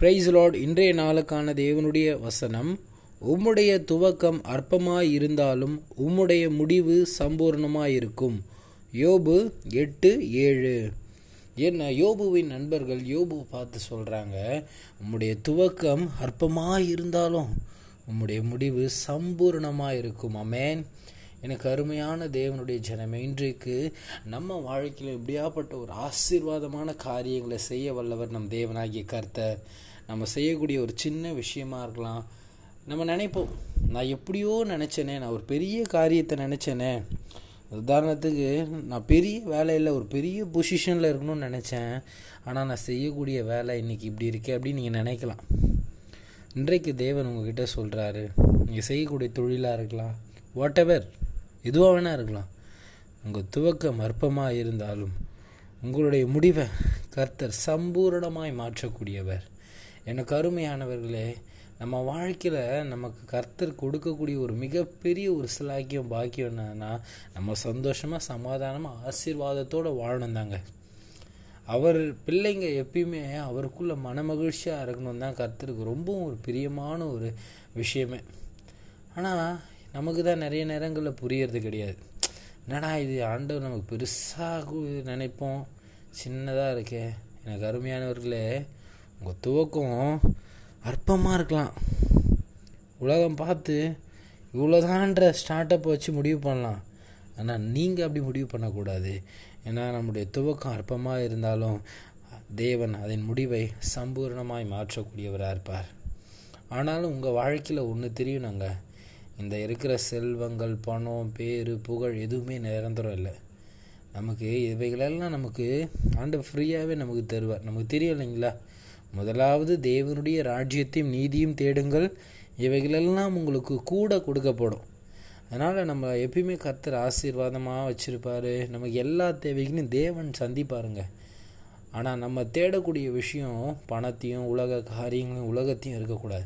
Price Lord இன்றைய நாளுக்கான தேவனுடைய வசனம் உம்முடைய துவக்கம் அற்பமாயிருந்தாலும் உம்முடைய முடிவு சம்பூர்ணமாயிருக்கும். யோபு எட்டு ஏழு. என்ன யோபுவின் நண்பர்கள் யோபு பார்த்து சொல்கிறாங்க உம்முடைய துவக்கம் அற்பமாக இருந்தாலும் உம்முடைய முடிவு சம்பூர்ணமாக இருக்கும் அமேன் எனக்கு அருமையான தேவனுடைய ஜனமே இன்றைக்கு நம்ம வாழ்க்கையில் எப்படியாப்பட்ட ஒரு ஆசீர்வாதமான காரியங்களை செய்ய வல்லவர் நம் தேவனாகிய கர்த்தர். நம்ம செய்யக்கூடிய ஒரு சின்ன விஷயமா இருக்கலாம். நம்ம நினைப்போம் நான் எப்படியோ நினச்சேனே நான் ஒரு பெரிய காரியத்தை நினச்சேனே. உதாரணத்துக்கு நான் பெரிய வேலையில் ஒரு பெரிய பொசிஷனில் இருக்கணும்னு நினச்சேன். ஆனால் நான் செய்யக்கூடிய வேலை இன்றைக்கி இப்படி இருக்கே அப்படின்னு நீங்கள் நினைக்கலாம். இன்றைக்கு தேவன் உங்ககிட்ட சொல்கிறாரு நீங்கள் செய்யக்கூடிய தொழிலாக இருக்கலாம் வாட் எவர் எதுவாக வேணால் இருக்கலாம். உங்கள் துவக்கம் அற்பமாக இருந்தாலும் உங்களுடைய முடிவை கர்த்தர் சம்பூரணமாய் மாற்றக்கூடியவர். எனக்கு அருமையானவர்களே நம்ம வாழ்க்கையில் நமக்கு கர்த்தர் கொடுக்கக்கூடிய ஒரு மிகப்பெரிய ஒரு சிலாக்கியம் பாக்கியம் என்னன்னா நம்ம சந்தோஷமாக சமாதானமாக ஆசீர்வாதத்தோடு வாழணும் தாங்க. அவர் பிள்ளைங்க எப்பயுமே அவருக்குள்ளே மனமகிழ்ச்சியாக இருக்கணும் தான் கர்த்தருக்கு ரொம்பவும் ஒரு பிரியமான ஒரு விஷயமே. ஆனால் நமக்கு தான் நிறைய நேரங்களில் புரியறது கிடையாது. என்னடா இது ஆண்டவர் நமக்கு பெருசாக நினைப்போம். சின்னதாக இருக்கே. எனக்கு அருமையானவர்களே உங்கள் துவக்கம் அற்பமாக இருக்கலாம். உலகம் பார்த்து இவ்வளோதான்ற ஸ்டார்ட்அப் வச்சு முடிவு பண்ணலாம். ஆனால் நீங்கள் அப்படி முடிவு பண்ணக்கூடாது. ஏன்னா நம்முடைய துவக்கம் அற்பமாக இருந்தாலும் தேவன் அதன் முடிவை சம்பூர்ணமாய் மாற்றக்கூடியவராக இருப்பார். ஆனாலும் உங்கள் வாழ்க்கையில் ஒன்று தெரியும் நாங்கள் இந்த இருக்கிற செல்வங்கள் பணம் பேர் புகழ் எதுவுமே நிரந்தரம் இல்லை. நமக்கு இவைகளெல்லாம் நமக்கு ஆண்டு ஃப்ரீயாகவே நமக்கு தருவார். நமக்கு தெரியும் இல்லைங்களா? முதலாவது தேவனுடைய ராஜ்யத்தையும் நீதியும் தேடுங்கள். இவைகளெல்லாம் உங்களுக்கு கூட கொடுக்கப்படும். அதனால் நம்ம எப்பயுமே கர்த்தர் ஆசீர்வாதமாக வச்சுருப்பார். நமக்கு எல்லா தேவைகளையும் தேவன் சந்திப்பாருங்க. ஆனால் நம்ம தேடக்கூடிய விஷயம் பணத்தையும் உலக காரியங்களையும் உலகத்தையும் இருக்கக்கூடாது.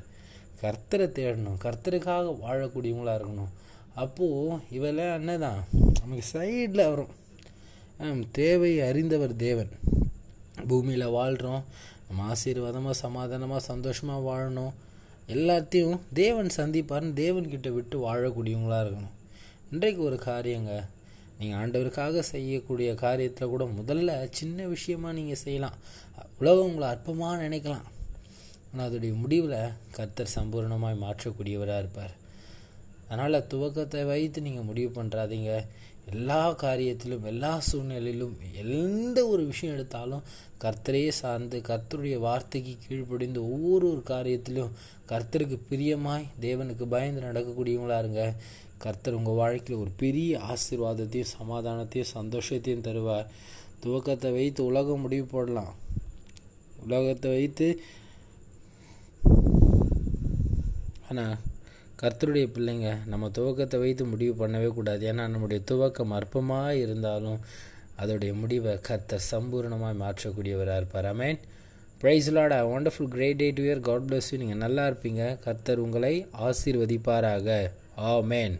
கர்த்தரை தேடணும் கர்த்தருக்காக வாழக்கூடியவங்களாக இருக்கணும். அப்போது இவெல்லாம் என்னதான்? நமக்கு சைடில் வரும். தேவை அறிந்தவர் தேவன். பூமியில் வாழ்கிறோம் நம்ம ஆசீர்வாதமாக சமாதானமாக சந்தோஷமாக வாழணும். எல்லாத்தையும் தேவன் சந்திப்பார்னு தேவன்கிட்ட விட்டு வாழக்கூடியவங்களாக இருக்கணும். இன்றைக்கு ஒரு காரியங்க. நீங்கள் ஆண்டவருக்காக செய்யக்கூடிய காரியத்தில் கூட முதல்ல சின்ன விஷயமாக நீங்கள் செய்யலாம். உலகம் உங்களை அற்பமாக நினைக்கலாம். ஆனால் அதோடைய முடிவில் கர்த்தர் சம்பூர்ணமாய் மாற்றக்கூடியவராக இருப்பார். அதனால் துவக்கத்தை வைத்து நீங்கள் முடிவு பண்ணுறாதீங்க எல்லா காரியத்திலும் எல்லா சூழ்நிலையிலும் எந்த ஒரு விஷயம் எடுத்தாலும் கர்த்தரையே சார்ந்து கர்த்தருடைய வார்த்தைக்கு கீழ்ப்படிந்து ஒவ்வொரு ஒரு காரியத்திலும் கர்த்தருக்கு பிரியமாய் தேவனுக்கு பயந்து நடக்கக்கூடியவங்களா இருங்க. கர்த்தர் உங்கள் வாழ்க்கையில் ஒரு பெரிய ஆசீர்வாதத்தையும் சமாதானத்தையும் சந்தோஷத்தையும் தருவார். துவக்கத்தை வைத்து உலகம் முடிவு போடலாம். உலகத்தை வைத்து ஆனால் கர்த்தருடைய பிள்ளைங்க நம்ம துவக்கத்தை வைத்து முடிவு பண்ணவே கூடாது. ஏன்னா நம்முடைய துவக்கம் அற்பமாக இருந்தாலும் அதோடைய முடிவை கர்த்தர் சம்பூர்ணமாக மாற்றக்கூடியவராக இருப்பார். அமேன் praise Lord I wonderful great day to year God bless you நீங்கள் நல்லா இருப்பீங்க. கர்த்தர் உங்களை ஆசீர்வதிப்பாராக. ஆ மேன்